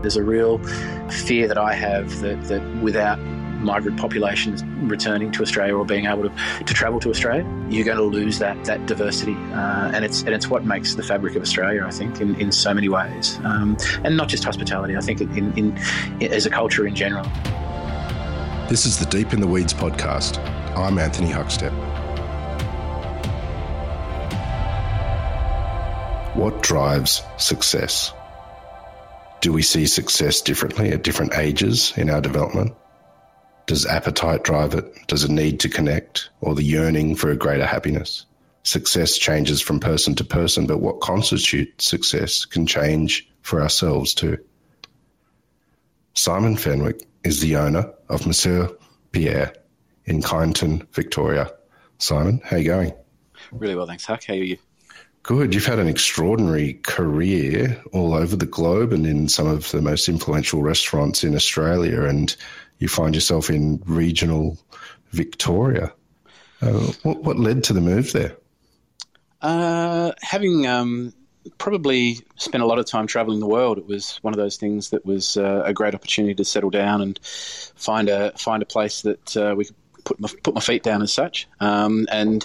There's a real fear that I have that, that without migrant populations returning to Australia or being able to, to travel to Australia, you're going to lose that that diversity, uh, and it's and it's what makes the fabric of Australia, I think, in, in so many ways, um, and not just hospitality. I think in, in, in as a culture in general. This is the Deep in the Weeds podcast. I'm Anthony Huckstep. What drives success? Do we see success differently at different ages in our development? Does appetite drive it? Does a need to connect or the yearning for a greater happiness? Success changes from person to person, but what constitutes success can change for ourselves too. Simon Fenwick is the owner of Monsieur Pierre in Kyneton, Victoria. Simon, how are you going? Really well, thanks, Huck. How are you? Good. You've had an extraordinary career all over the globe and in some of the most influential restaurants in Australia, and you find yourself in regional Victoria. Uh, what, what, led to the move there? Uh, having um, probably spent a lot of time traveling the world, it was one of those things that was uh, a great opportunity to settle down and find a find a place that uh, we could put my, put my feet down as such. Um, and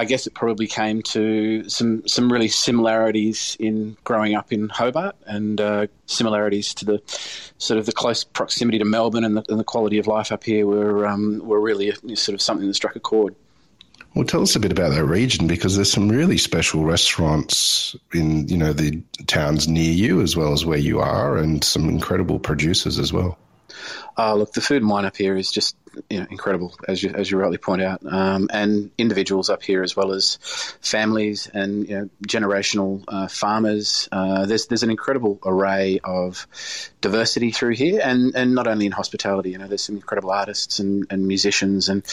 I guess it probably came to some some really similarities in growing up in Hobart and uh, similarities to the sort of the close proximity to Melbourne and the, and the quality of life up here were um, were really a, sort of something that struck a chord. Well, tell us a bit about that region because there's some really special restaurants in you know the towns near you as well as where you are, and some incredible producers as well. Uh, look, the food and wine up here is just you know, incredible, as you as you rightly point out, um, and individuals up here as well as families and you know, generational uh, farmers. Uh, there's there's an incredible array of diversity through here, and, and not only in hospitality. You know, there's some incredible artists and, and musicians, and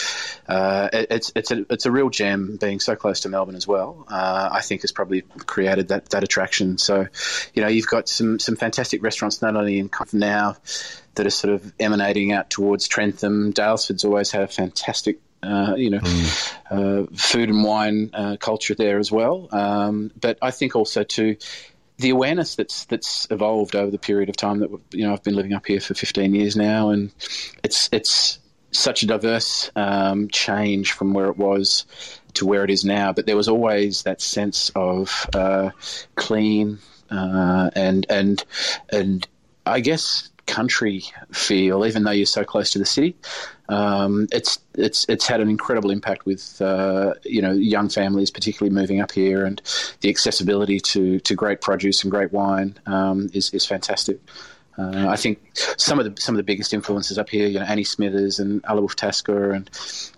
uh, it, it's it's a it's a real gem being so close to Melbourne as well. Uh, I think has probably created that that attraction. So, you know, you've got some some fantastic restaurants not only in now that are sort of emanating out towards Trentham. Daylesford's always had a fantastic uh, you know, mm. uh, food and wine uh, culture there as well. Um, but I think also too, the awareness that's that's evolved over the period of time that you know I've been living up here for 15 years now, and it's it's such a diverse um, change from where it was to where it is now. But there was always that sense of uh, clean uh, and and and I guess country feel, even though you're so close to the city. Um, it's it's it's had an incredible impact with uh, you know young families, particularly moving up here, and the accessibility to to great produce and great wine um, is is fantastic. Uh, I think some of the some of the biggest influences up here, you know, Annie Smithers and Ala Tasca and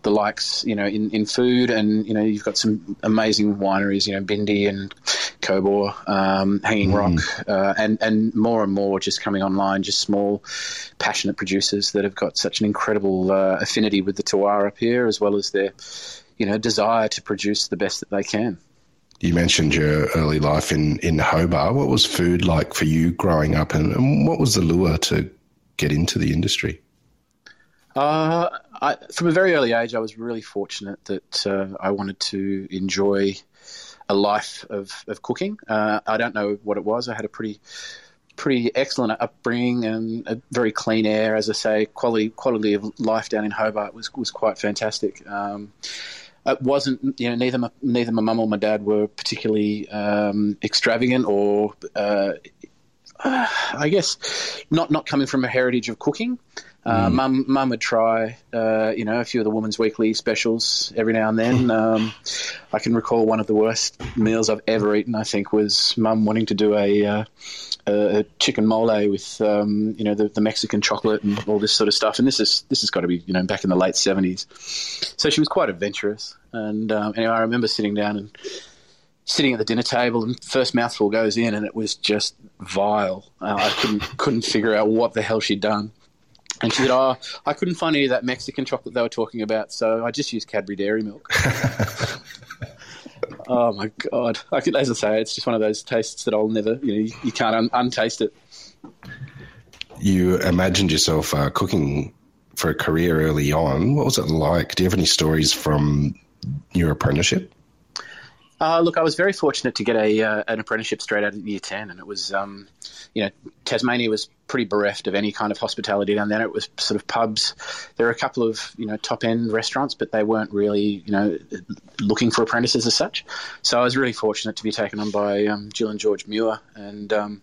the likes, you know, in, in food, and you know, you've got some amazing wineries, you know, Bindi and Cobaw, um, Hanging Rock, mm. uh, and and more and more just coming online, just small, passionate producers that have got such an incredible uh, affinity with the terroir up here, as well as their, you know, desire to produce the best that they can you mentioned your early life in, in Hobart. What was food like for you growing up, and, and what was the lure to get into the industry? Uh, I, from a very early age, I was really fortunate that uh, I wanted to enjoy a life of, of cooking. Uh, I don't know what it was. I had a pretty pretty excellent upbringing and a very clean air, as I say. Quality quality of life down in Hobart was was quite fantastic. Um, it wasn't you know neither my, neither my mum or my dad were particularly um, extravagant or uh, I guess not not coming from a heritage of cooking. Uh, mm. Mum, mum would try, uh, you know, a few of the women's weekly specials every now and then. Um, I can recall one of the worst meals I've ever eaten. I think was mum wanting to do a, uh, a chicken mole with, um, you know, the, the, Mexican chocolate and all this sort of stuff. And this is this has got to be, you know, back in the late seventies. So she was quite adventurous. And um, anyway, I remember sitting down and sitting at the dinner table, and first mouthful goes in, and it was just vile. Uh, I couldn't couldn't figure out what the hell she'd done. And she said, "Oh, I couldn't find any of that Mexican chocolate they were talking about, so I just used Cadbury Dairy Milk." oh my god! I could, as I say, it's just one of those tastes that I'll never, you know, you, you can't un- untaste it. You imagined yourself uh, cooking for a career early on. What was it like? Do you have any stories from your apprenticeship? Uh, look, I was very fortunate to get a uh, an apprenticeship straight out of year ten, and it was, um, you know, Tasmania was pretty bereft of any kind of hospitality down there. It was sort of pubs. There were a couple of you know top end restaurants, but they weren't really you know looking for apprentices as such. So I was really fortunate to be taken on by um, Jill and George Mure, and um,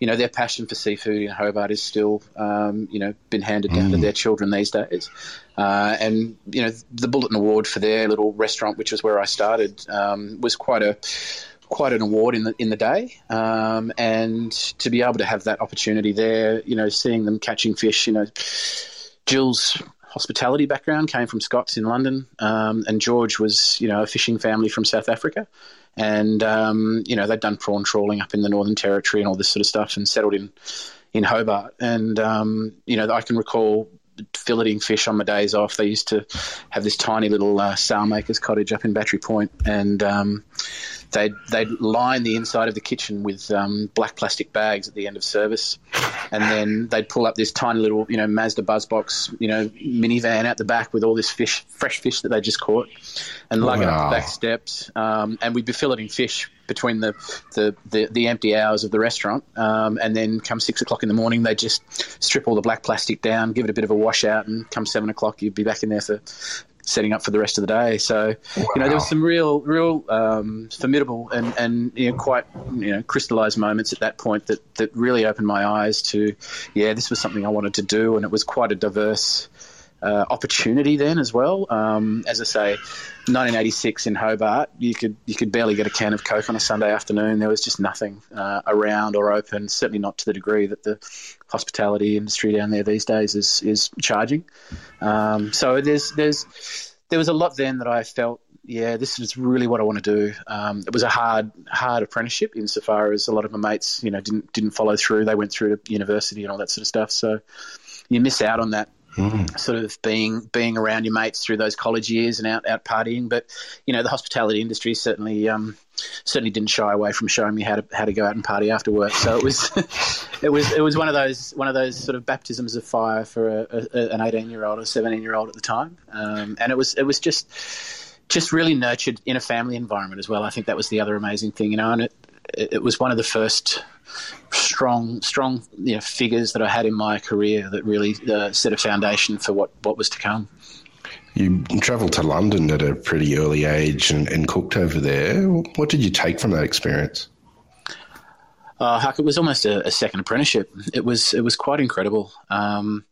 you know their passion for seafood in Hobart is still um, you know been handed down mm. to their children these days. Uh, and you know the Bulletin Award for their little restaurant, which was where I started, um, was quite a quite an award in the in the day. Um, and to be able to have that opportunity there, you know, seeing them catching fish, you know, Jill's hospitality background came from Scots in London, um, and George was you know a fishing family from South Africa. And um, you know they'd done prawn trawling up in the Northern Territory and all this sort of stuff, and settled in in Hobart. And um, you know I can recall filleting fish on my days off. They used to have this tiny little uh, sailmaker's cottage up in Battery Point, and um, they'd they'd line the inside of the kitchen with um, black plastic bags at the end of service, and then they'd pull up this tiny little you know Mazda Buzzbox you know minivan out the back with all this fish, fresh fish that they just caught, and lug wow. it up the back steps, um, and we'd be filleting fish between the, the, the, the, empty hours of the restaurant. Um, and then come six o'clock in the morning, they just strip all the black plastic down, give it a bit of a wash out, and come seven o'clock, you'd be back in there for setting up for the rest of the day. So, wow. you know, there was some real, real um, formidable and, and you know, quite you know crystallized moments at that point that, that really opened my eyes to, yeah, this was something I wanted to do, and it was quite a diverse uh, opportunity then as well. Um, as I say, 1986 in Hobart, you could you could barely get a can of Coke on a Sunday afternoon. There was just nothing uh, around or open. Certainly not to the degree that the hospitality industry down there these days is is charging. Um, so there's there's there was a lot then that I felt. Yeah, this is really what I want to do. Um, it was a hard, hard apprenticeship insofar as a lot of my mates, you know, didn't didn't follow through. They went through to university and all that sort of stuff. So you miss out on that Mm. sort of being being around your mates through those college years and out out partying. But you know, the hospitality industry certainly um, certainly didn't shy away from showing me how to how to go out and party after work. So it was it was it was one of those one of those sort of baptisms of fire for a, a, an eighteen year old or seventeen year old at the time, um, and it was it was just just really nurtured in a family environment as well. I think that was the other amazing thing, you know, and it it was one of the first strong, strong you know, figures that I had in my career that really uh, set a foundation for what, what was to come. You travelled to London at a pretty early age and, and, cooked over there. What did you take from that experience? Uh, Huck, it was almost a, a, second apprenticeship. It was it was quite incredible. Um,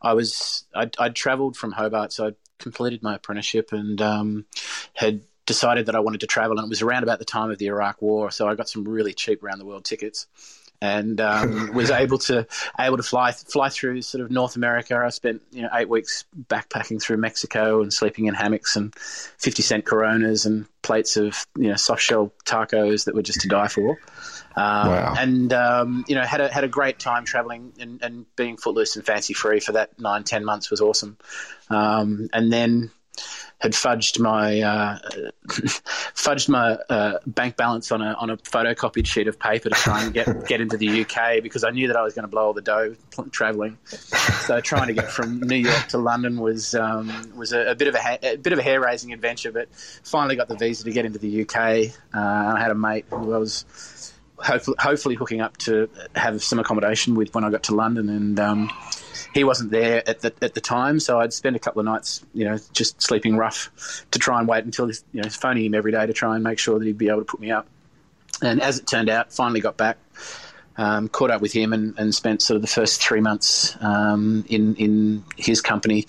I was I'd, I'd travelled from Hobart, so I'd completed my apprenticeship and um, had decided that I wanted to travel, and it was around about the time of the Iraq War, so I got some really cheap round the world tickets, and um, was able to able to fly fly through sort of North America. I spent you know eight weeks backpacking through Mexico and sleeping in hammocks and fifty cent Coronas and plates of you know soft shell tacos that were just to die for. Um, wow. And um, you know had a had a great time traveling and, and being footloose and fancy free for that nine ten months was awesome. Um, and then had fudged my uh, fudged my uh, bank balance on a on a photocopied sheet of paper to try and get get into the UK because I knew that I was going to blow all the dough traveling. So trying to get from New York to London was um, was a, a, bit of a, ha- a bit of a hair raising adventure, but finally got the visa to get into the UK. Uh, I had a mate who I was hopefully, hopefully hooking up to have some accommodation with when I got to London and. Um, he wasn't there at the at the time, so I'd spend a couple of nights, you know, just sleeping rough to try and wait until you know, phoning him every day to try and make sure that he'd be able to put me up. And as it turned out, finally got back, um, caught up with him, and, and spent sort of the first three months um, in in his company.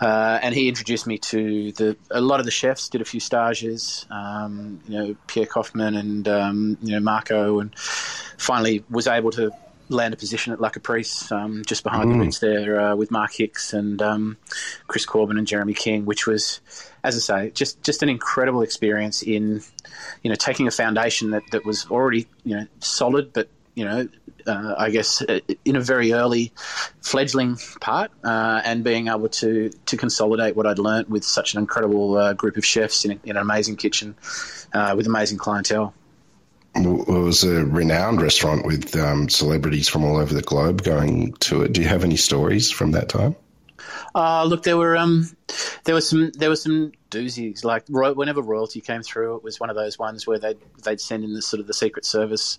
Uh, and he introduced me to the a lot of the chefs. Did a few stages, um, you know, Pierre Koffmann and um, you know Marco, and finally was able to land a position at Le Caprice, um, just behind mm. the roots there uh, with Mark Hix and um, Chris Corbin and Jeremy King, which was, as I say, just just an incredible experience in, you know, taking a foundation that, that was already you know solid, but you know, uh, I guess uh, in a very early fledgling part, uh, and being able to to consolidate what I'd learnt with such an incredible uh, group of chefs in, in, an amazing kitchen uh, with amazing clientele it was a renowned restaurant with um, celebrities from all over the globe going to it. Do you have any stories from that time? Uh, look, there were um, there was some there was some doozies. Like whenever royalty came through, it was one of those ones where they'd they'd send in the sort of the Secret Service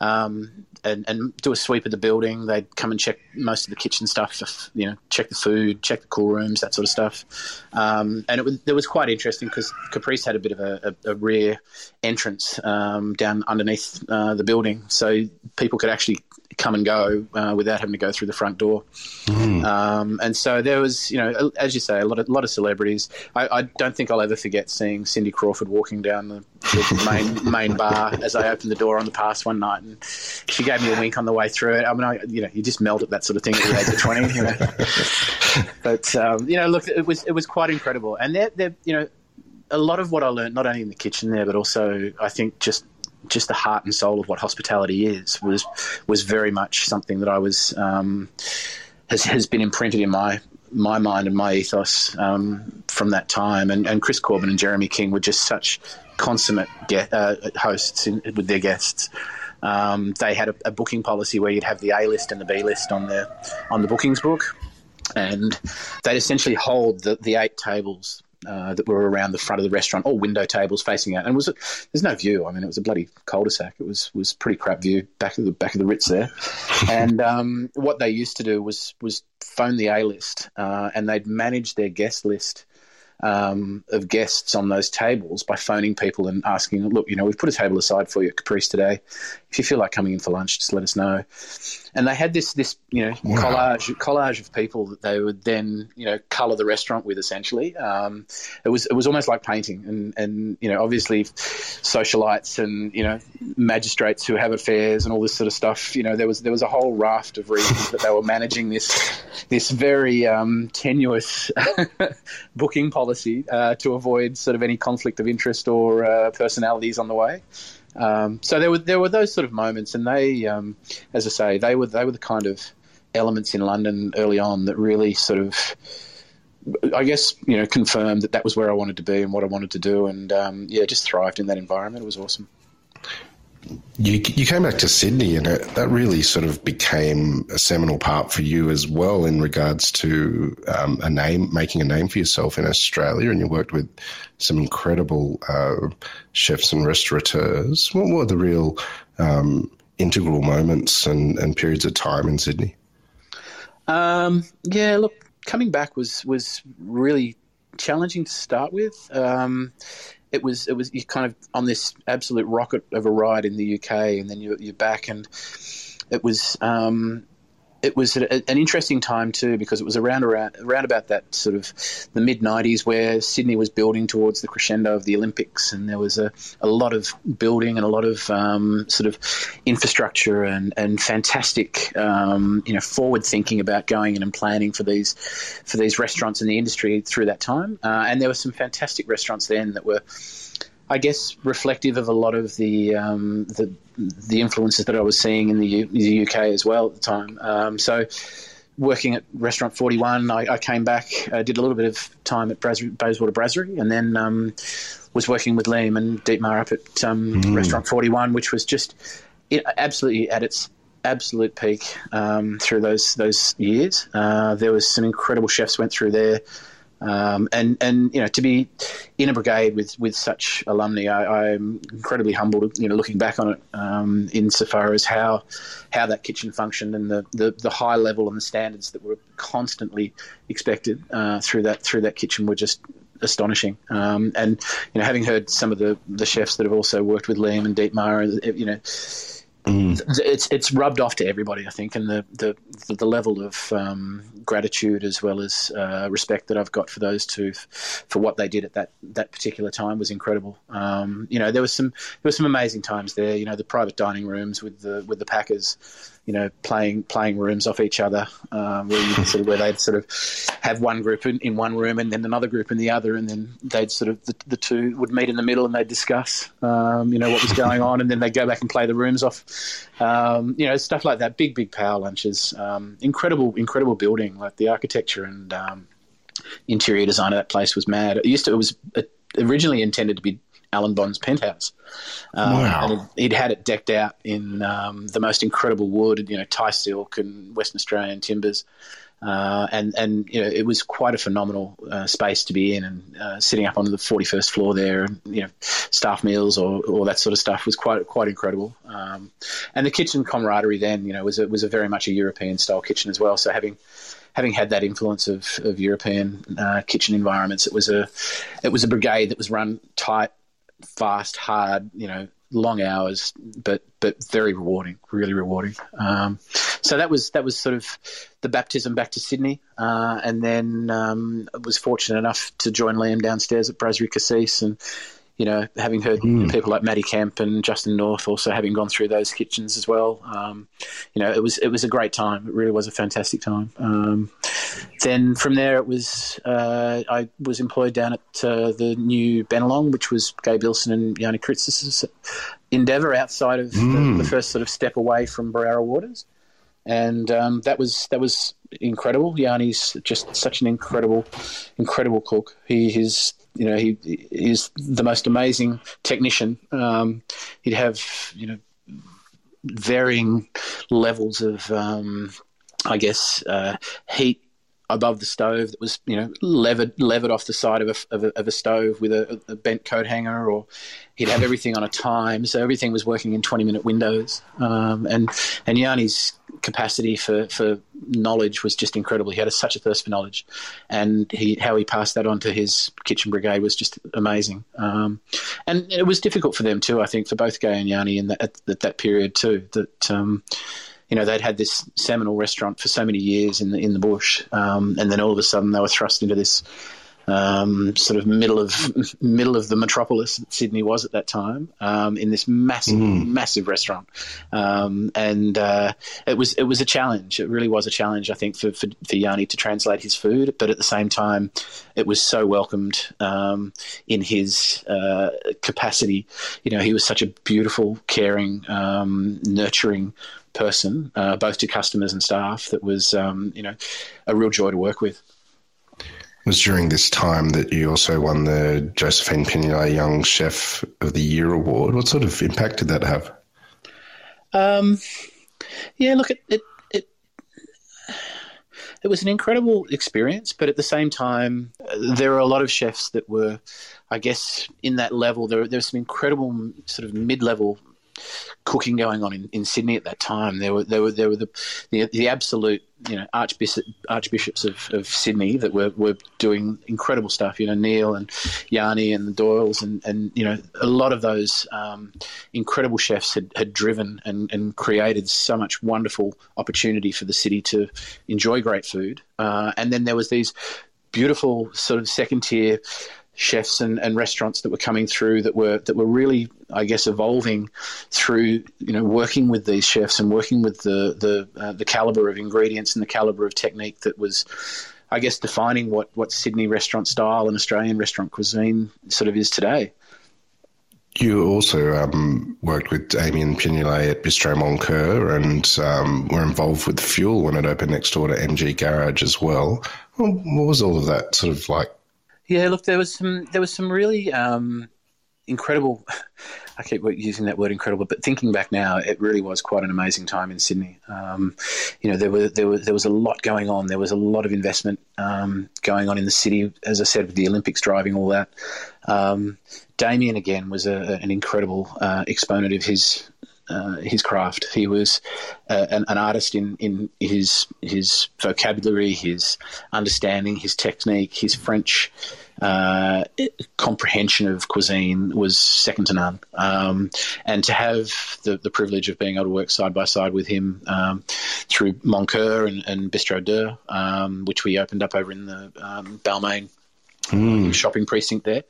um, and and do a sweep of the building. They'd come and check most of the kitchen stuff, you know, check the food, check the cool rooms, that sort of stuff. Um, and it was it was quite interesting because Caprice had a bit of a, a, a rear entrance um, down underneath uh, the building, so people could actually come and go uh, without having to go through the front door. Mm. Um, and so there was, you know, as you say, a lot of lot of celebrities. I, I don't think I'll ever forget seeing Cindy Crawford walking down the, the main main bar as I opened the door on the pass one night, and she gave me a wink on the way through it. I mean, I, you know, you just melt at that sort of thing at the age of twenty, you know. but um, you know, look, it was it was quite incredible, and they're, they're you know. A lot of what I learned, not only in the kitchen there, but also I think just just the heart and soul of what hospitality is was was very much something that I was um, has has been imprinted in my my mind and my ethos um, from that time. And, and Chris Corbin and Jeremy King were just such consummate get, uh, hosts in, with their guests. Um, they had a, a, booking policy where you'd have the A list and the B list on the on the bookings book, and they'd essentially hold the, the eight tables uh, that were around the front of the restaurant, all window tables facing out, and was there's no view. I mean, it was a bloody cul-de-sac. It was was pretty crap view back of the back of the Ritz there. and um, what they used to do was was phone the A list, uh, and they'd manage their guest list um, of guests on those tables by phoning people and asking, look, you know, we've put a table aside for you at Caprice today. If you feel like coming in for lunch, just let us know. And they had this, this you know, wow. collage collage of people that they would then, you know, colour the restaurant with. Essentially, um, it was it was almost like painting, and and you know, obviously, socialites and you know, magistrates who have affairs and all this sort of stuff. You know, there was there was a whole raft of reasons that they were managing this this very um, tenuous booking policy policy uh, to avoid sort of any conflict of interest or uh, personalities on the way. Um, so there were there were those sort of moments, and they, um, as I say, they were they were the kind of elements in London early on that really sort of. I guess you know confirmed that that was where I wanted to be and what I wanted to do, and um, yeah, just thrived in that environment. It was awesome you, you came back to Sydney, and it, that really sort of became a seminal part for you as well in regards to um, a name, making a name for yourself in Australia. And you worked with some incredible uh, chefs and restaurateurs. What were the real um, integral moments and, and periods of time in Sydney? Um, yeah, look, coming back was was really challenging to start with. Um, it was it was you kind of on this absolute rocket of a ride in the UK, and then you, you're back, and it was um, it was an interesting time too because it was around around around about that sort of the mid '90s where Sydney was building towards the crescendo of the Olympics, and there was a, a lot of building and a lot of um, sort of infrastructure and and fantastic um, you know forward thinking about going in and planning for these for these restaurants in the industry through that time, uh, and there were some fantastic restaurants then that were I guess reflective of a lot of the um, the, the influences that I was seeing in the, U- the UK as well at the time. Um, so, working at Restaurant Forty One, I, I, came back, uh, did a little bit of time at Bras- Bayswater Brasserie, and then um, was working with Liam and Dietmar up at mm. Restaurant Forty One, which was just it, absolutely at its absolute peak um, through those those years. Uh, there was some incredible chefs went through there. Um, and and you know to be in a brigade with with such alumni, I, am incredibly humbled. You know, looking back on it, um, insofar as how how that kitchen functioned and the, the, the, high level and the standards that were constantly expected uh, through that through that kitchen were just astonishing. Um, and you know, having heard some of the the chefs that have also worked with Liam and Dietmar, you know Mm. It's it's rubbed off to everybody, I think, and the the, the level of um, gratitude as well as uh, respect that I've got for those two for what they did at that that particular time was incredible. Um, you know, there was some there were some amazing times there. You know, the private dining rooms with the with the Packers you know, playing playing rooms off each other, um, where, sort of, where they'd sort of have one group in, in one room and then another group in the other, and then they'd sort of the, the two would meet in the middle and they'd discuss, um, you know, what was going on, and then they'd go back and play the rooms off, um, you know, stuff like that. Big big power lunches, um, incredible incredible building, like the architecture and um, interior design of that place was mad. It used to it was originally intended to be Alan Bond's penthouse. Um, wow. And he'd had it decked out in um, the most incredible wood, you know, Thai silk and Western Australian timbers. Uh, and and you know it was quite a phenomenal uh, space to be in, and uh, sitting up on the 41st floor there, and you know staff meals or all that sort of stuff was quite quite incredible. Um, and the kitchen camaraderie then, you know, was a, was a very much a European style kitchen as well. So having having had that influence of, of European uh, kitchen environments, it was a it was a brigade that was run tight, fast, hard, you know, long hours, but but very rewarding, really rewarding. Um, so that was that was sort of the baptism back to Sydney, uh, and then um, was fortunate enough to join Liam downstairs at Brasserie Cassis and you know, having heard mm. people like Maddie Kemp and Justin North also having gone through those kitchens as well, um, you know, it was it was a great time. It really was a fantastic time. Um, then from there, it was uh, I was employed down at uh, the new Bennelong, which was Gay Bilson and Janni Kyritsis' endeavour outside of mm. the, hmm. the, first sort of step away from Berowra Waters, and um, that was that was incredible. Janni's just such an incredible, incredible cook. He is you know, he is the most amazing technician. Um, he'd have, you know, varying levels of, um, I guess, uh, heat above the stove that was you know levered levered off the side of a, of a, of a stove with a, a, bent coat hanger or he'd have everything on a time so everything was working in 20 minute windows um, and and Janni's capacity for, for knowledge was just incredible. He had a, such a thirst for knowledge and he how he passed that on to his kitchen brigade was just amazing. Um, and it was difficult for them too I think for both Gay and Janni in that, at, that period too that um, you know they'd had this seminal restaurant for so many years in the in the bush, um, and then all of a sudden they were thrust into this um, sort of middle of middle of the metropolis that Sydney was at that time, um, in this massive mm. massive restaurant, um, and uh, it was it was a challenge. It really was a challenge, I think, for, for, for Janni to translate his food, but at the same time, it was so welcomed um, in his uh, capacity. You know, he was such a beautiful, caring, um, nurturing person, uh, both to customers and staff, that was um, you know a real joy to work with. Was during this time that you also won the Josephine Pignolet Young Chef of the Year award. What sort of impact did that have? Um, yeah, look, it, it it it was an incredible experience, but at the same time, there are a lot of chefs that were, I guess, in that level. There, there were some incredible sort of mid-level cooking going on in, in Sydney at that time. There were there were there were the the, the absolute you know archbishop, archbishops of, of Sydney that were, were doing incredible stuff. You know Neil and Yanni and the Doyles and, and you know a lot of those um, incredible chefs had, had driven and, and created so much wonderful opportunity for the city to enjoy great food. Uh, and then there was these beautiful sort of second tier chefs and, and restaurants that were coming through that were that were really, I guess, evolving through you know working with these chefs and working with the the uh, the caliber of ingredients and the caliber of technique that was. I guess defining what, what Sydney restaurant style and Australian restaurant cuisine sort of is today. You also um, worked with Damien Pignolet at Bistro Moncur and um, were involved with Fuel when it opened next door to MG Garage as well. What was all of that sort of like yeah, look, there was some there was some really um, incredible. I keep using that word incredible, but thinking back now, it really was quite an amazing time in Sydney. Um, you know, there were there was there was a lot going on. There was a lot of investment um, going on in the city, as I said, with the Olympics driving all that. Um, Damien again was a, an incredible uh, exponent of his uh, his craft. He was uh, an, an, artist in, in his his vocabulary, his understanding, his technique, his French uh, comprehension of cuisine was second to none. Um, and to have the, the privilege of being able to work side by side with him um, through Moncur and, and Bistro Deux, um, which we opened up over in the um, Balmain mm. shopping precinct there,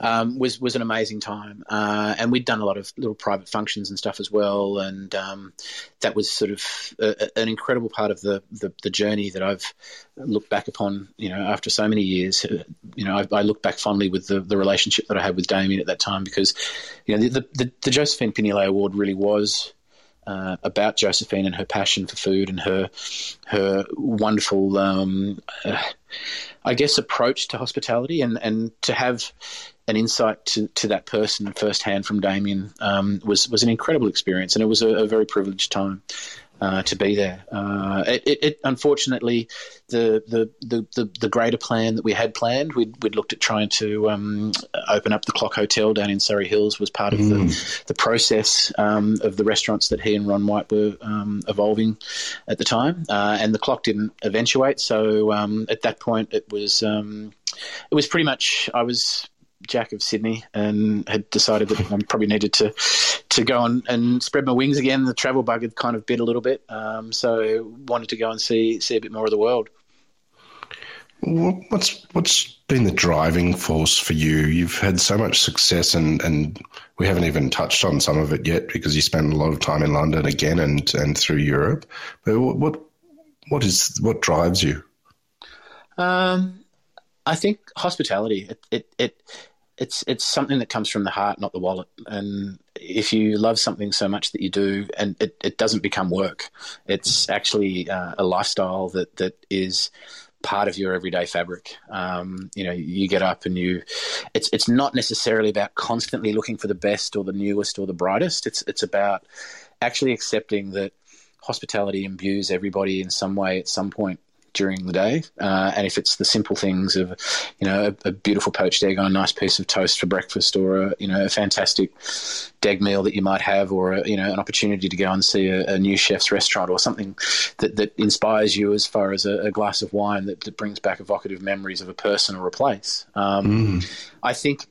um, was was an amazing time. Uh, and we'd done a lot of little private functions and stuff as well, and um, that was sort of a, an incredible part of the, the, the journey that I've looked back upon. You know, after so many years, uh, you know, I, I, look back fondly with the, the relationship that I had with Damien at that time because, you know, the the, the Josephine Pignolet Award really was. Uh, about Josephine and her passion for food and her her wonderful um, uh, I guess, approach to hospitality and, and to have an insight to, to that person firsthand from Damien um, was was an incredible experience, and it was a, a very privileged time uh, to be there. Uh, it, it, unfortunately, the, the, the, the, the greater plan that we had planned, we'd, we'd looked at trying to um, open up the Clock Hotel down in Surry Hills was part of mm. the, the process um, of the restaurants that he and Ron White were um, evolving at the time. Uh, and the Clock didn't eventuate. So um, at that point, it was um, it was pretty much I was Jack of Sydney and had decided that I probably needed to to go on and spread my wings again. The travel bug had kind of bit a little bit, um, so wanted to go and see see a bit more of the world. What's what's been the driving force for you? You've had so much success, and, and we haven't even touched on some of it yet because you spent a lot of time in London again and, and through Europe. But what what is what drives you? Um, I think hospitality. It, it, it it's it's something that comes from the heart, not the wallet. And if you love something so much that you do, and it, it doesn't become work, it's actually uh, a lifestyle that that is part of your everyday fabric. Um, you know, you get up and you. It's it's not necessarily about constantly looking for the best or the newest or the brightest. It's it's about actually accepting that hospitality imbues everybody in some way at some point during the day. Uh, and if it's the simple things of, you know, a, a, beautiful poached egg on a nice piece of toast for breakfast, or a, you know, a fantastic deg meal that you might have, or a, you know, an opportunity to go and see a, a new chef's restaurant, or something that, that inspires you as far as a, glass of wine that, that, brings back evocative memories of a person or a place. Um, mm. I think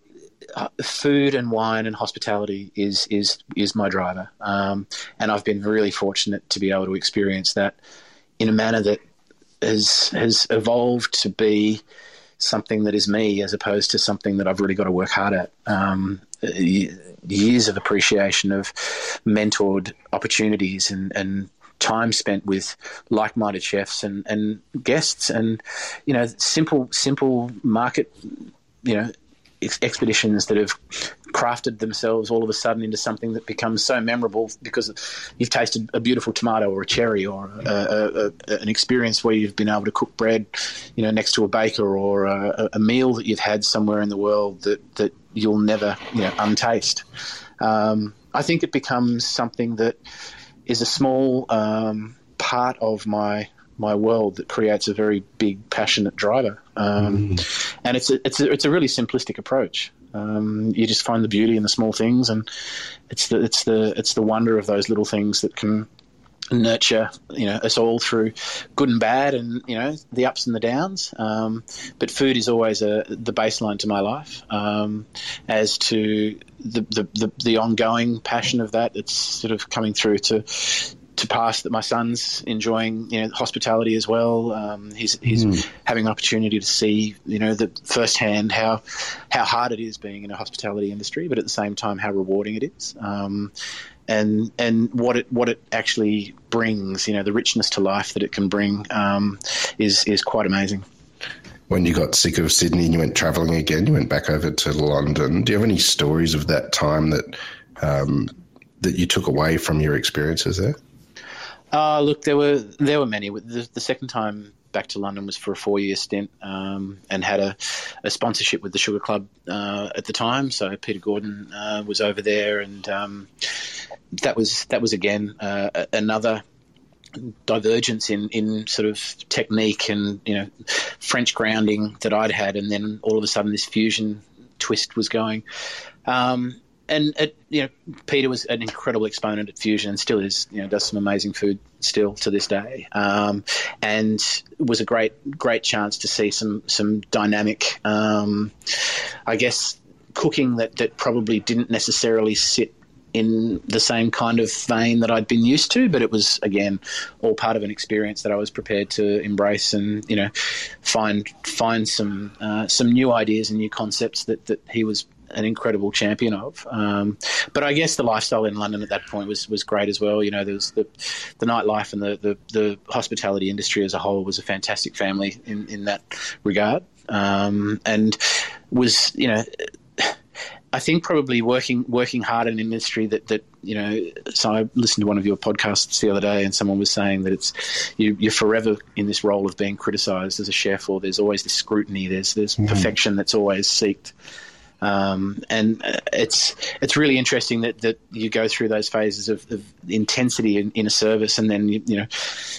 uh, food and wine and hospitality is is is my driver, um, and I've been really fortunate to be able to experience that in a manner that has has evolved to be something that is me as opposed to something that I've really got to work hard at. Um, years of appreciation of mentored opportunities and, and time spent with like-minded chefs and, and guests and you know simple simple market you know expeditions that have crafted themselves all of a sudden into something that becomes so memorable because you've tasted a beautiful tomato or a cherry or a, a, a, an experience where you've been able to cook bread, you know, next to a baker or a, meal that you've had somewhere in the world that, that you'll never, you know, untaste. Um, I think it becomes something that is a small um, part of my my world that creates a very big, passionate driver. Um, mm. And it's a, it's a, it's a really simplistic approach. Um, you just find the beauty in the small things, and it's the it's the it's the wonder of those little things that can nurture you know us all through good and bad and you know the ups and the downs um, but food is always a, the baseline to my life um, as to the, the, the, the ongoing passion of that it's sort of coming through to to pass that my son's enjoying you know hospitality as well. Um, he's he's mm. having an opportunity to see you know the firsthand how how hard it is being in a hospitality industry, but at the same time how rewarding it is. Um, and and what it what it actually brings, you know, the richness to life that it can bring um, is is quite amazing. When you got sick of Sydney and you went travelling again, you went back over to London. Do you have any stories of that time that um, that you took away from your experiences there? Uh, look, there were there were many. The, the second time back to London was for a four year stint um, and had a, a, sponsorship with the Sugar Club uh, at the time. So Peter Gordon uh, was over there, and um, that was that was again uh, another divergence in, in sort of technique and you know French grounding that I'd had, and then all of a sudden this fusion twist was going. Um, and it, you know, Peter was an incredible exponent at Fusion and still is. You know, does some amazing food still to this day, um, and was a great great chance to see some some dynamic, um, I guess, cooking that that probably didn't necessarily sit in the same kind of vein that I'd been used to, but it was again all part of an experience that I was prepared to embrace and you know find find some uh, some new ideas and new concepts that that he was an incredible champion of. Um, but I guess the lifestyle in London at that point was was great as well. You know, there was the the nightlife and the, the, the hospitality industry as a whole was a fantastic family in in that regard, um, and was you know. I think probably working working hard in an industry that, that you know. So I listened to one of your podcasts the other day, and someone was saying that it's you, are forever in this role of being criticised as a chef, or there's always this scrutiny. There's there's mm-hmm. perfection that's always seeked. Um, and it's it's really interesting that, that you go through those phases of, of intensity in, in, a service, and then you, you, know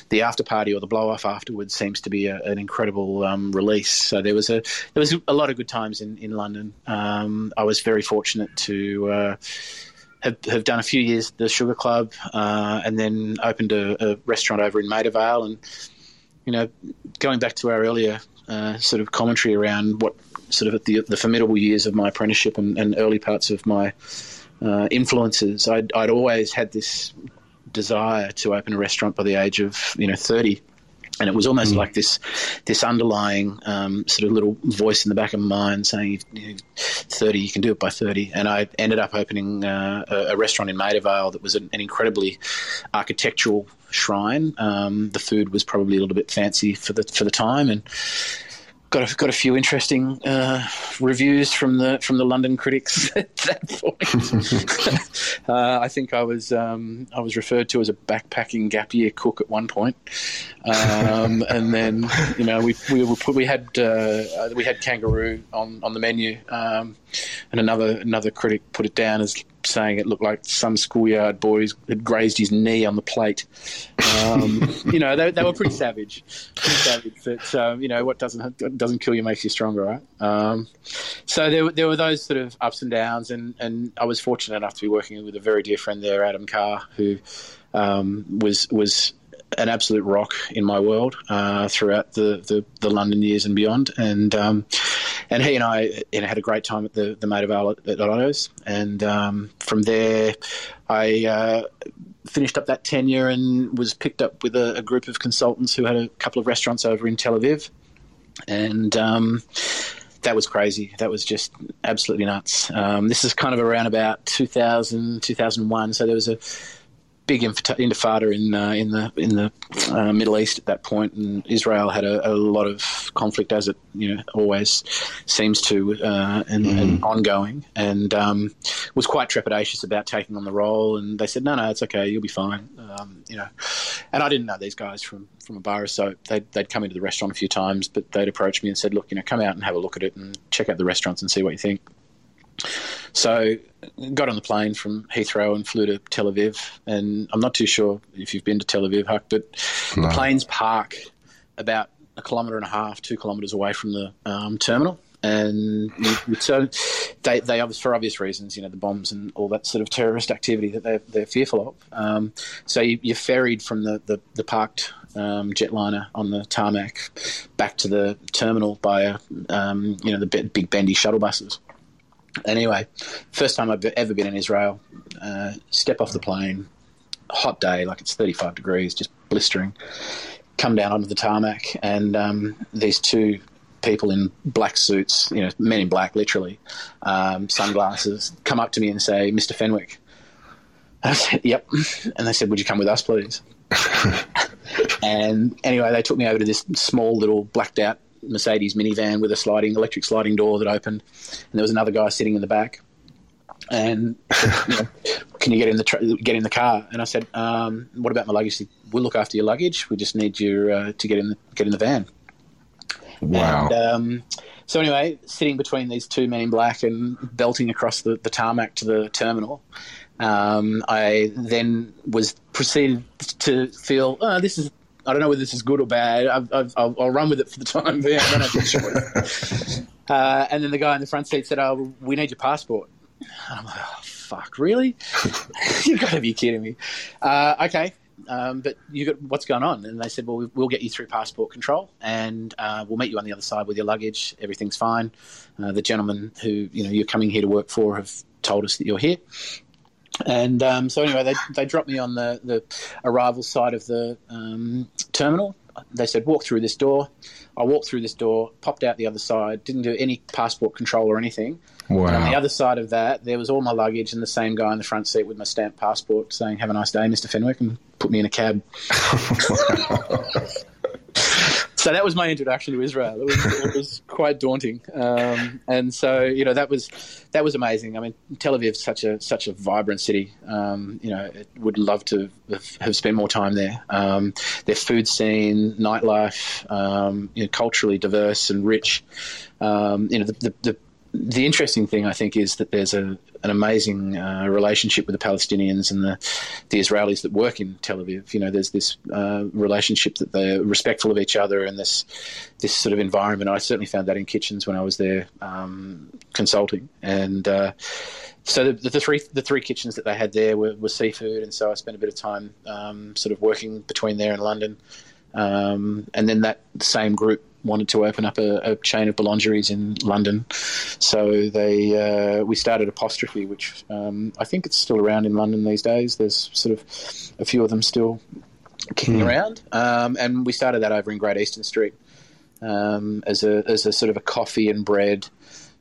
the after party or the blow off afterwards seems to be a, an incredible um, release. So there was a there was a lot of good times in in London. Um, I was very fortunate to. Uh, have, have done a few years at the Sugar Club, uh, and then opened a, a, restaurant over in Maida Vale. And you know, going back to our earlier uh, sort of commentary around what sort of the, the formidable years of my apprenticeship and, and early parts of my uh, influences, I'd, I'd always had this desire to open a restaurant by the age of you know 30 and it was almost mm. like this this underlying um, sort of little voice in the back of my mind saying, you know, 30, you can do it by 30. And I ended up opening uh, a, a, restaurant in Maida Vale that was an, an incredibly architectural shrine. Um, the food was probably a little bit fancy for the for the time, and got a, got a few interesting uh, reviews from the from the London critics at that point. uh, I think I was um, I was referred to as a backpacking gap year cook at one point, um, and then you know we we put, we had uh, we had kangaroo on on the menu, um, and another another critic put it down as saying it looked like some schoolyard boys had grazed his knee on the plate. Um, you know, they, they, were pretty savage. Pretty savage. But um, you know, what doesn't doesn't kill you makes you stronger, right? Um, so there, there were those sort of ups and downs, and, and I was fortunate enough to be working with a very dear friend there, Adam Carr, who um, was was an absolute rock in my world uh, throughout the, the, the, London years and beyond. And um, and he and I you know, had a great time at the the Maida Vale at, at Otto's. And um, from there, I uh, finished up that tenure and was picked up with a, a, group of consultants who had a couple of restaurants over in Tel Aviv. And um, that was crazy. That was just absolutely nuts. Um, this is kind of around about 2000, 2001. So there was a big intifada in uh, in the in the uh, Middle East at that point, and Israel had a, a, lot of conflict, as it you know always seems to, uh, and, mm. and, ongoing, and um, was quite trepidatious about taking on the role. And they said, "No, no, it's okay, you'll be fine," um, you know. And I didn't know these guys from from a bar, so they'd, they'd come into the restaurant a few times, but they'd approach me and said, "Look, you know, come out and have a look at it and check out the restaurants and see what you think." So got on the plane from Heathrow and flew to Tel Aviv. And I'm not too sure if you've been to Tel Aviv, Huck, but no. the planes park about a kilometre and a half, two kilometres away from the um, terminal. And so they, they for obvious reasons, you know, the bombs and all that sort of terrorist activity that they're, they're fearful of. Um, so you, are ferried from the, the, the parked um, jetliner on the tarmac back to the terminal by, a, um, you know, the big bendy shuttle buses. Anyway, first time I've ever been in Israel. Uh, step off the plane, hot day, like it's 35 degrees, just blistering. Come down onto the tarmac, and um, these two people in black suits, you know, men in black, literally, um, sunglasses, come up to me and say, "Mr. Fenwick." I said, "Yep," and they said, "Would you come with us, please?" and anyway, they took me over to this small little blacked out Mercedes minivan with a sliding electric sliding door that opened, and there was another guy sitting in the back. And you know, can you get in the tra- get in the car? And I said, um, "What about my luggage?" Said, we'll look after your luggage. We just need you uh, to get in the, get in the van. Wow. And, um, so anyway, sitting between these two men in black and belting across the, the tarmac to the terminal, um, I then was proceeded to feel, oh, this is I don't know whether this is good or bad. i will run with it for the time being. Uh, and then the guy in the front seat said, "Oh, we need your passport." And I'm like, "Oh, fuck, really? You've got to be kidding me." Uh, okay, um, but you got what's going on? And they said, "Well, we'll get you through passport control, and uh, we'll meet you on the other side with your luggage. Everything's fine." Uh, the gentlemen who you know you're coming here to work for have told us that you're here. And um, so anyway, they, they dropped me on the, the arrival side of the um, terminal. They said, walk through this door. I walked through this door, popped out the other side, didn't do any passport control or anything. Wow. And on the other side of that, there was all my luggage and the same guy in the front seat with my stamped passport saying, have a nice day, Mr. Fenwick, and put me in a cab. so that was my introduction to Israel. It was, it was quite daunting, um, and so you know that was that was amazing. I mean, Tel Aviv is such a such a vibrant city. Um, you know, I would love to have, have spent more time there. Um, their food scene, nightlife, um, you know, culturally diverse and rich. Um, you know, the, the, the the interesting thing, I think, is that there's a, an amazing uh, relationship with the Palestinians and the, the Israelis that work in Tel Aviv. You know, there's this uh, relationship that they're respectful of each other and this this sort of environment. I certainly found that in kitchens when I was there um, consulting, and uh, so the, the, three the three kitchens that they had there were, were seafood, and so I spent a bit of time um, sort of working between there and London, um, and then that same group wanted to open up a, a chain of boulangeries in London. So they uh, we started Apostrophe, which um, I think it's still around in London these days. There's sort of a few of them still kicking mm. around, um, and we started that over in Great Eastern Street um, as a as a sort of a coffee and bread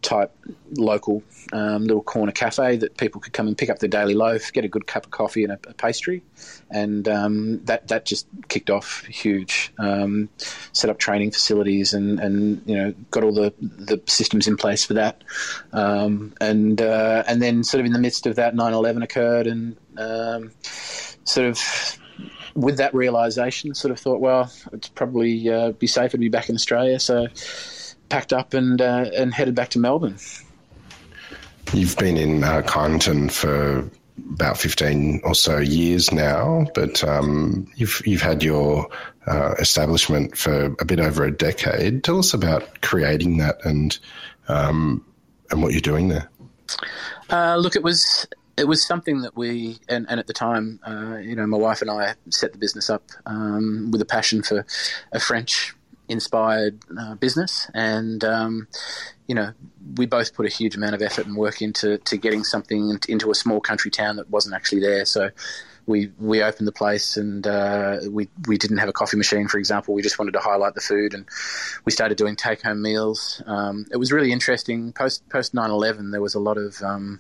type local um, little corner cafe that people could come and pick up their daily loaf, get a good cup of coffee and a, a pastry, and um, that that just kicked off huge. Um, set up training facilities and, and you know got all the, the systems in place for that, um, and uh, and then sort of in the midst of that, 9/11 occurred, and um, sort of with that realization, sort of thought, well, it's probably uh, be safer to be back in Australia, so packed up and uh, and headed back to Melbourne. You've been in uh, Kyneton for about 15 or so years now, but um, you've you've had your uh, establishment for a bit over a decade. Tell us about creating that and um, and what you're doing there. Uh, look, it was it was something that we and, and at the time, uh, you know, my wife and I set the business up um, with a passion for a French inspired uh, business, and um, you know we both put a huge amount of effort and work into to getting something into a small country town that wasn't actually there. So we we opened the place and uh, we we didn't have a coffee machine, for example. We just wanted to highlight the food, and we started doing take home meals. Um, it was really interesting. Post post nine eleven, there was a lot of um,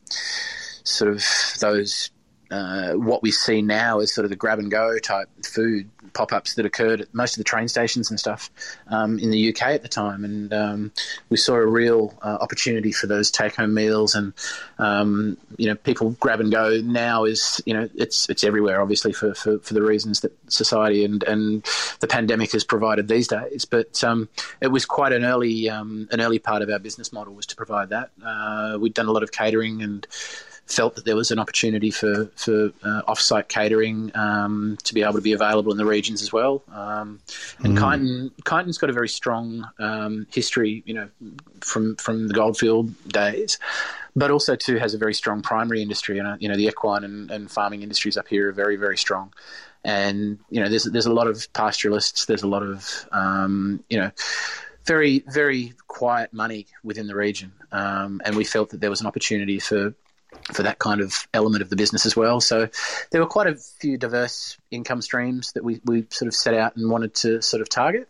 sort of those uh, what we see now is sort of the grab and go type food pop ups that occurred at most of the train stations and stuff um, in the UK at the time. And um, we saw a real uh, opportunity for those take home meals. And, um, you know, people grab and go now is, you know, it's it's everywhere, obviously, for, for, for the reasons that society and, and the pandemic has provided these days. But um, it was quite an early, um, an early part of our business model was to provide that. Uh, we'd done a lot of catering and felt that there was an opportunity for for uh, off-site catering um, to be able to be available in the regions as well. Um, and mm. Kyneton, Kyneton's got a very strong um, history, you know, from from the goldfield days, but also too has a very strong primary industry. And uh, you know, the equine and, and farming industries up here are very very strong. And you know, there's there's a lot of pastoralists. There's a lot of um, you know very, very quiet money within the region. Um, and we felt that there was an opportunity for for that kind of element of the business as well. So there were quite a few diverse income streams that we, we sort of set out and wanted to sort of target.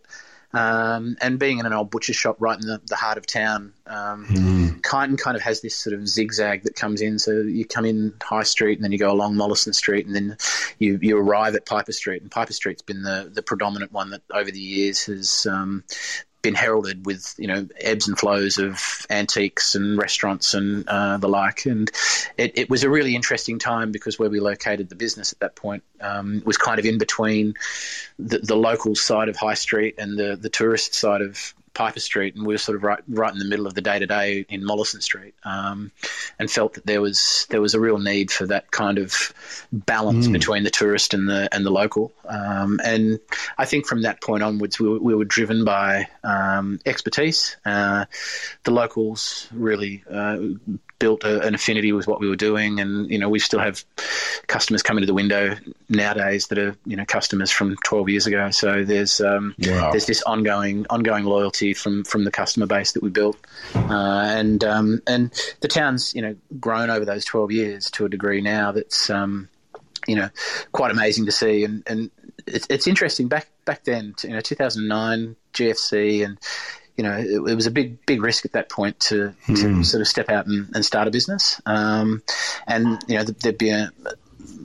Um, and being in an old butcher shop right in the, the heart of town, um, mm. Kyneton kind of has this sort of zigzag that comes in. So you come in High Street and then you go along Mollison Street and then you, you arrive at Piper Street. And Piper Street's been the, the predominant one that over the years has um, been heralded with you know ebbs and flows of antiques and restaurants and uh, the like. And it, it, was a really interesting time because where we located the business at that point um, was kind of in between the, the local side of High Street and the the tourist side of Piper Street, and we were sort of right right in the middle of the day to day in Mollison Street, um, and felt that there was there was a real need for that kind of balance mm. between the tourist and the and the local. Um, and I think from that point onwards, we were, we were driven by um, expertise. Uh, the locals really uh, built a, an affinity with what we were doing, and you know we still have customers coming to the window nowadays that are you know customers from 12 years ago. So there's um, wow. there's this ongoing ongoing loyalty from from the customer base that we built, uh, and um, and the town's you know grown over those 12 years to a degree now that's um, you know quite amazing to see, and and it's, it's interesting back back then you know 2009 GFC and you know, it, it, was a big, big risk at that point to, mm. to hmm. sort of step out and, and start a business. Um, and, you know, there'd be a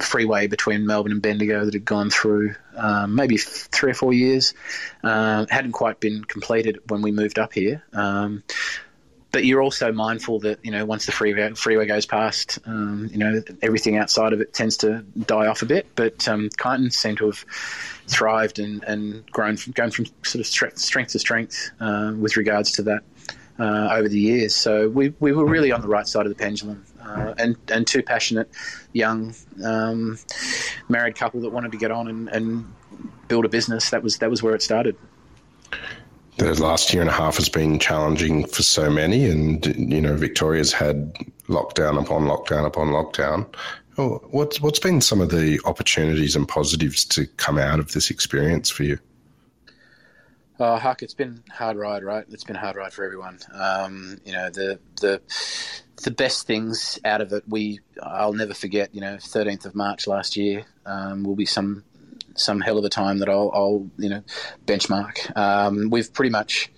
freeway between Melbourne and Bendigo that had gone through um, maybe three or four years. Uh, hadn't quite been completed when we moved up here. Um, but you're also mindful that you know once the freeway freeway goes past, um, you know everything outside of it tends to die off a bit. But um, Kyneton seem to have thrived and, and grown from going from sort of strength, to strength uh, with regards to that. uh, over the years. So we, we were really on the right side of the pendulum, uh, and and two passionate young um, married couple that wanted to get on and, and build a business. That was that was where it started. The last year and a half has been challenging for so many, and you know Victoria's had lockdown upon lockdown upon lockdown. What's what's been some of the opportunities and positives to come out of this experience for you? Oh, Huck, it's been hard ride, right? It's been a hard ride for everyone. Um, you know, the the the best things out of it, we I'll never forget. You know, 13th of March last year um, will be some some hell of a time that I'll, I'll you know benchmark. Um, we've pretty much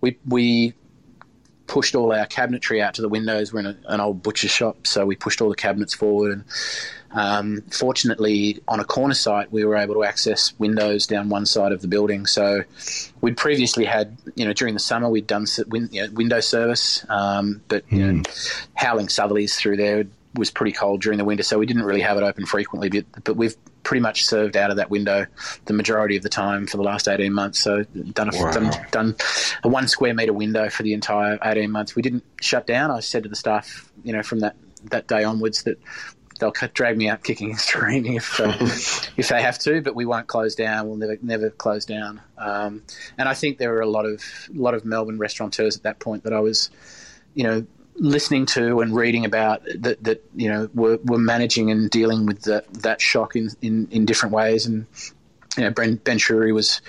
we we pushed all our cabinetry out to the windows. We're in a, an old butcher shop, so we pushed all the cabinets forward. And um, fortunately, on a corner site, we were able to access windows down one side of the building. So we'd previously had, you know, during the summer we'd done you know, window service, um, but you mm. know, hmm. howling southerlies through there was pretty cold during the winter, so we didn't really have it open frequently. But, but we've pretty much served out of that window the majority of the time for the last 18 months. So done a, wow. done, done, a one square meter window for the entire 18 months. We didn't shut down. I said to the staff, you know, from that, that day onwards that they'll drag me out kicking and screaming if uh, if they have to, but we won't close down. We'll never never close down. Um, and I think there were a lot of a lot of Melbourne restaurateurs at that point that I was, you know, listening to and reading about that, that you know were, were managing and dealing with that that shock in, in, in different ways and you know Ben, ben Shewry was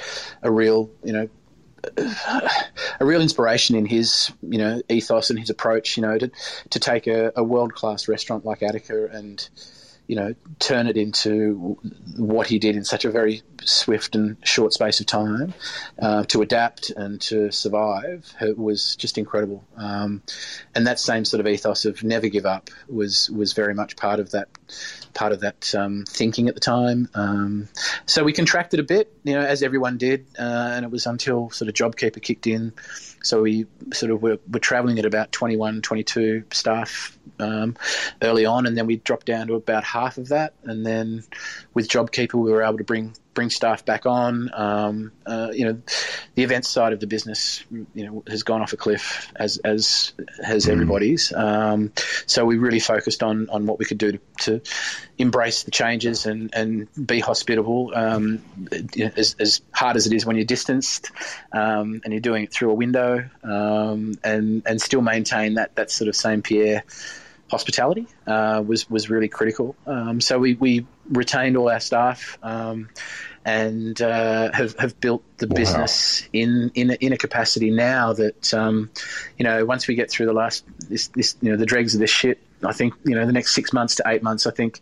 a real you know a real inspiration in his you know ethos and his approach you know to to take a, a world class restaurant like Attica and you know, turn it into what he did in such a very swift and short space of time uh, to adapt and to survive was just incredible. Um, and that same sort of ethos of never give up was was very much part of that part of that um, thinking at the time. Um, so we contracted a bit, you know, as everyone did, uh, and it was until sort of JobKeeper kicked in so we sort of were, were traveling at about 21, 22 staff um, early on, and then we dropped down to about half of that. And then with JobKeeper, we were able to bring bring staff back on. Um, uh, you know, the events side of the business, you know, has gone off a cliff as as has mm. everybody's. Um, so we really focused on on what we could do to, to embrace the changes and and be hospitable. Um, as, as hard as it is when you're distanced um, and you're doing it through a window, um, and and still maintain that that sort of Saint Pierre hospitality uh, was was really critical. Um, so we, we retained all our staff um, and uh, have have built the wow. business in in a, in a capacity now that um, you know once we get through the last this, this you know the dregs of this shit. I think you know the next six months to eight months. I think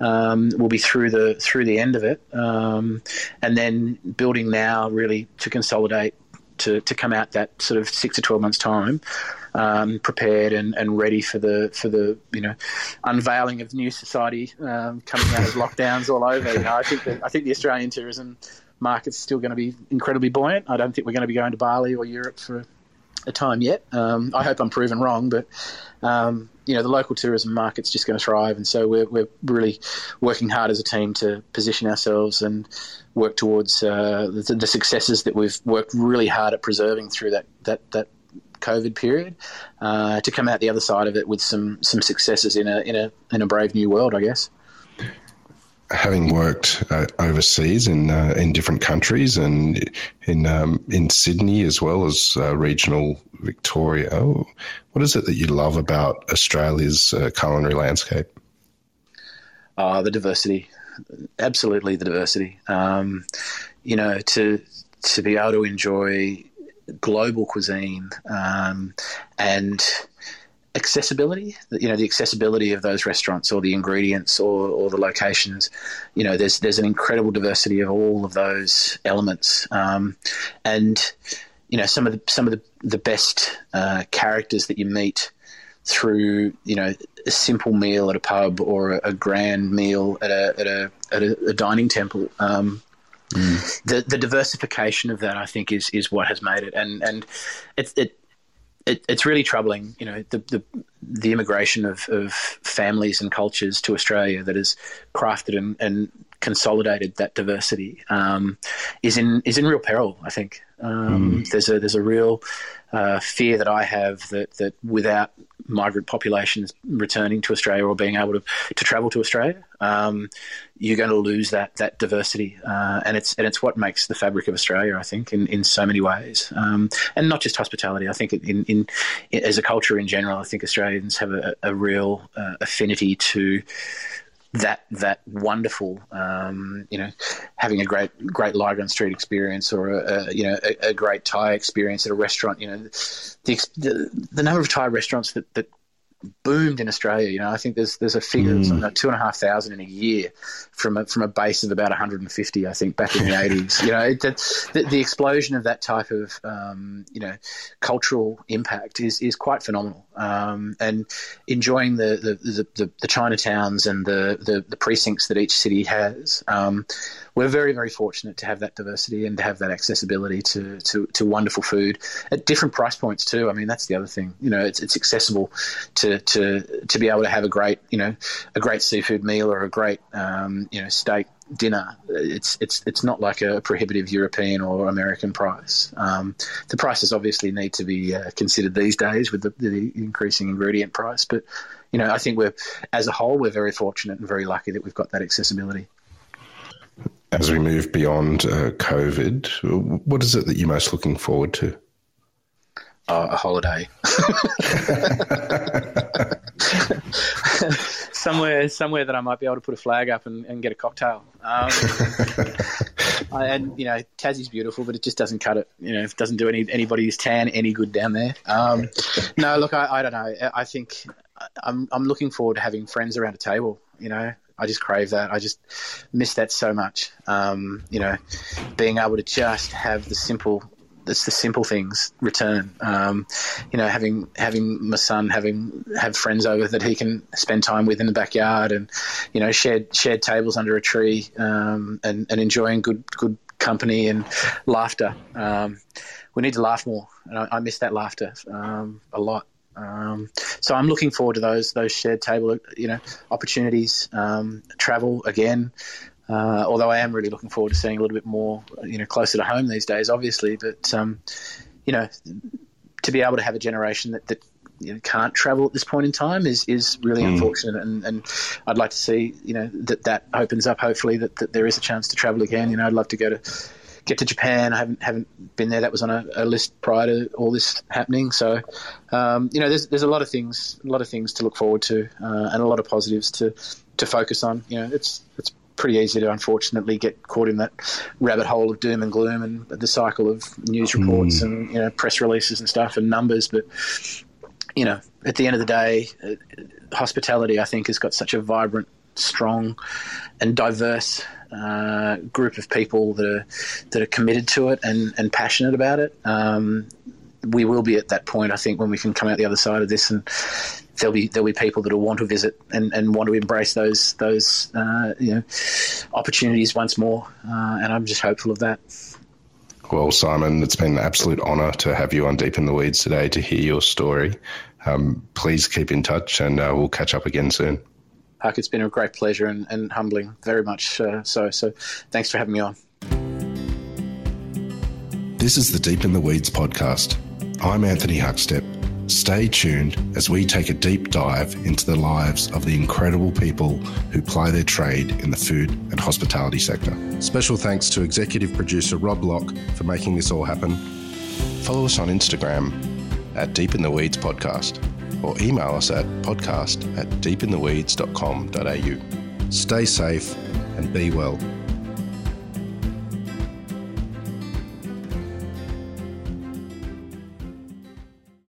um, we'll be through the through the end of it, um, and then building now really to consolidate to, to come out that sort of six to twelve months time um, prepared and, and ready for the for the you know unveiling of the new society um, coming out of lockdowns all over. You know, I think that, I think the Australian tourism market's still going to be incredibly buoyant. I don't think we're going to be going to Bali or Europe for a time yet. Um, I hope I'm proven wrong, but um, you know the local tourism market's just going to thrive, and so we're, we're really working hard as a team to position ourselves and work towards uh, the, the, successes that we've worked really hard at preserving through that that that COVID period, uh, to come out the other side of it with some some successes in a in a in a brave new world, I guess. Having worked uh, overseas in uh, in different countries and in um, in Sydney as well as uh, regional Victoria, what is it that you love about Australia's uh, culinary landscape? Uh, the diversity, absolutely the diversity. Um, you know, to to be able to enjoy global cuisine um, and accessibility you know the accessibility of those restaurants or the ingredients or, or the locations. You know there's there's an incredible diversity of all of those elements. Um, and you know some of the some of the, the best uh, characters that you meet through you know a simple meal at a pub or a, grand meal at a at a, at a, a dining temple um, Mm. The the diversification of that, I think, is is what has made it, and and it, it, it it's really troubling. You know, the the, the immigration of, of families and cultures to Australia that has crafted and, and consolidated that diversity um, is in is in real peril. I think um, mm. there's a there's a real uh, fear that I have that that without migrant populations returning to Australia or being able to, to travel to Australia, um, you're going to lose that that diversity, uh, and it's and it's what makes the fabric of Australia. I think in, in so many ways, um, and not just hospitality. I think in, in, in, as a culture in general, I think Australians have a, a real uh, affinity to that that wonderful, um, you know, having a great great Lygon Street experience or a, a you know a, a, great Thai experience at a restaurant. You know, the the, the number of Thai restaurants that, that boomed in Australia. You know, I think there's there's a figure mm. like two and a half thousand in a year from a, from a base of about 150. I think back in the 80s. You know, it, the, the, explosion of that type of um, you know cultural impact is is quite phenomenal. Um, and enjoying the the, the, the, the Chinatowns and the, the, the precincts that each city has. Um, we're very, very fortunate to have that diversity and to have that accessibility to, to, to wonderful food at different price points too. I mean, that's the other thing. You know, it's, it's accessible to, to, to be able to have a great, you know, a great seafood meal or a great, um, you know, steak dinner. It's it's it's not like a prohibitive European or American price. Um, the prices obviously need to be uh, considered these days with the, the, increasing ingredient price, but you know I think we're as a whole we're very fortunate and very lucky that we've got that accessibility as we move beyond uh, COVID, what is it that you're most looking forward to? Uh, a holiday. somewhere, somewhere that I might be able to put a flag up and, and get a cocktail. Um, I, and you know, Tassie's beautiful, but it just doesn't cut it. You know, it doesn't do any anybody's tan any good down there. Um, no, look, I, I don't know. I think I'm I'm looking forward to having friends around a table. You know, I just crave that. I just miss that so much. Um, you know, being able to just have the simple, it's the simple things return. Um, you know, having having my son having have friends over that he can spend time with in the backyard, and you know, shared shared tables under a tree, um, and and enjoying good good company and laughter. Um, we need to laugh more, and I, I miss that laughter um, a lot. Um, so I'm looking forward to those those shared table, you know, opportunities. Um, travel again, uh, although I am really looking forward to seeing a little bit more, you know, closer to home these days, obviously. But um, you know, to be able to have a generation that, that you know, can't travel at this point in time is is really mm. unfortunate, and, and I'd like to see you know that that opens up. Hopefully, that, that there is a chance to travel again. You know, I'd love to go to get to Japan. I haven't haven't been there. That was on a, a list prior to all this happening. So, um, you know, there's there's a lot of things, a lot of things to look forward to, uh, and a lot of positives to to focus on. You know, it's it's pretty easy to unfortunately get caught in that rabbit hole of doom and gloom and the cycle of news reports mm. and you know press releases and stuff and numbers. But you know, at the end of the day, uh, hospitality I think has got such a vibrant, strong, and diverse uh, group of people that are that are committed to it and, and passionate about it. Um, we will be at that point, I think, when we can come out the other side of this, and there'll be there'll be people that will want to visit and, and want to embrace those those uh, you know opportunities once more. Uh, and I'm just hopeful of that. Well, Simon, it's been an absolute honour to have you on Deep in the Weeds today to hear your story. Um, please keep in touch, and uh, we'll catch up again soon. Huck, it's been a great pleasure and, and humbling, very much uh, so. So thanks for having me on. This is the Deep in the Weeds podcast. I'm Anthony Huckstep. Stay tuned as we take a deep dive into the lives of the incredible people who ply their trade in the food and hospitality sector. Special thanks to executive producer Rob Locke for making this all happen. Follow us on Instagram at Deep in the Weeds Podcast or email us at podcast at deepintheweeds.com.au. Stay safe and be well.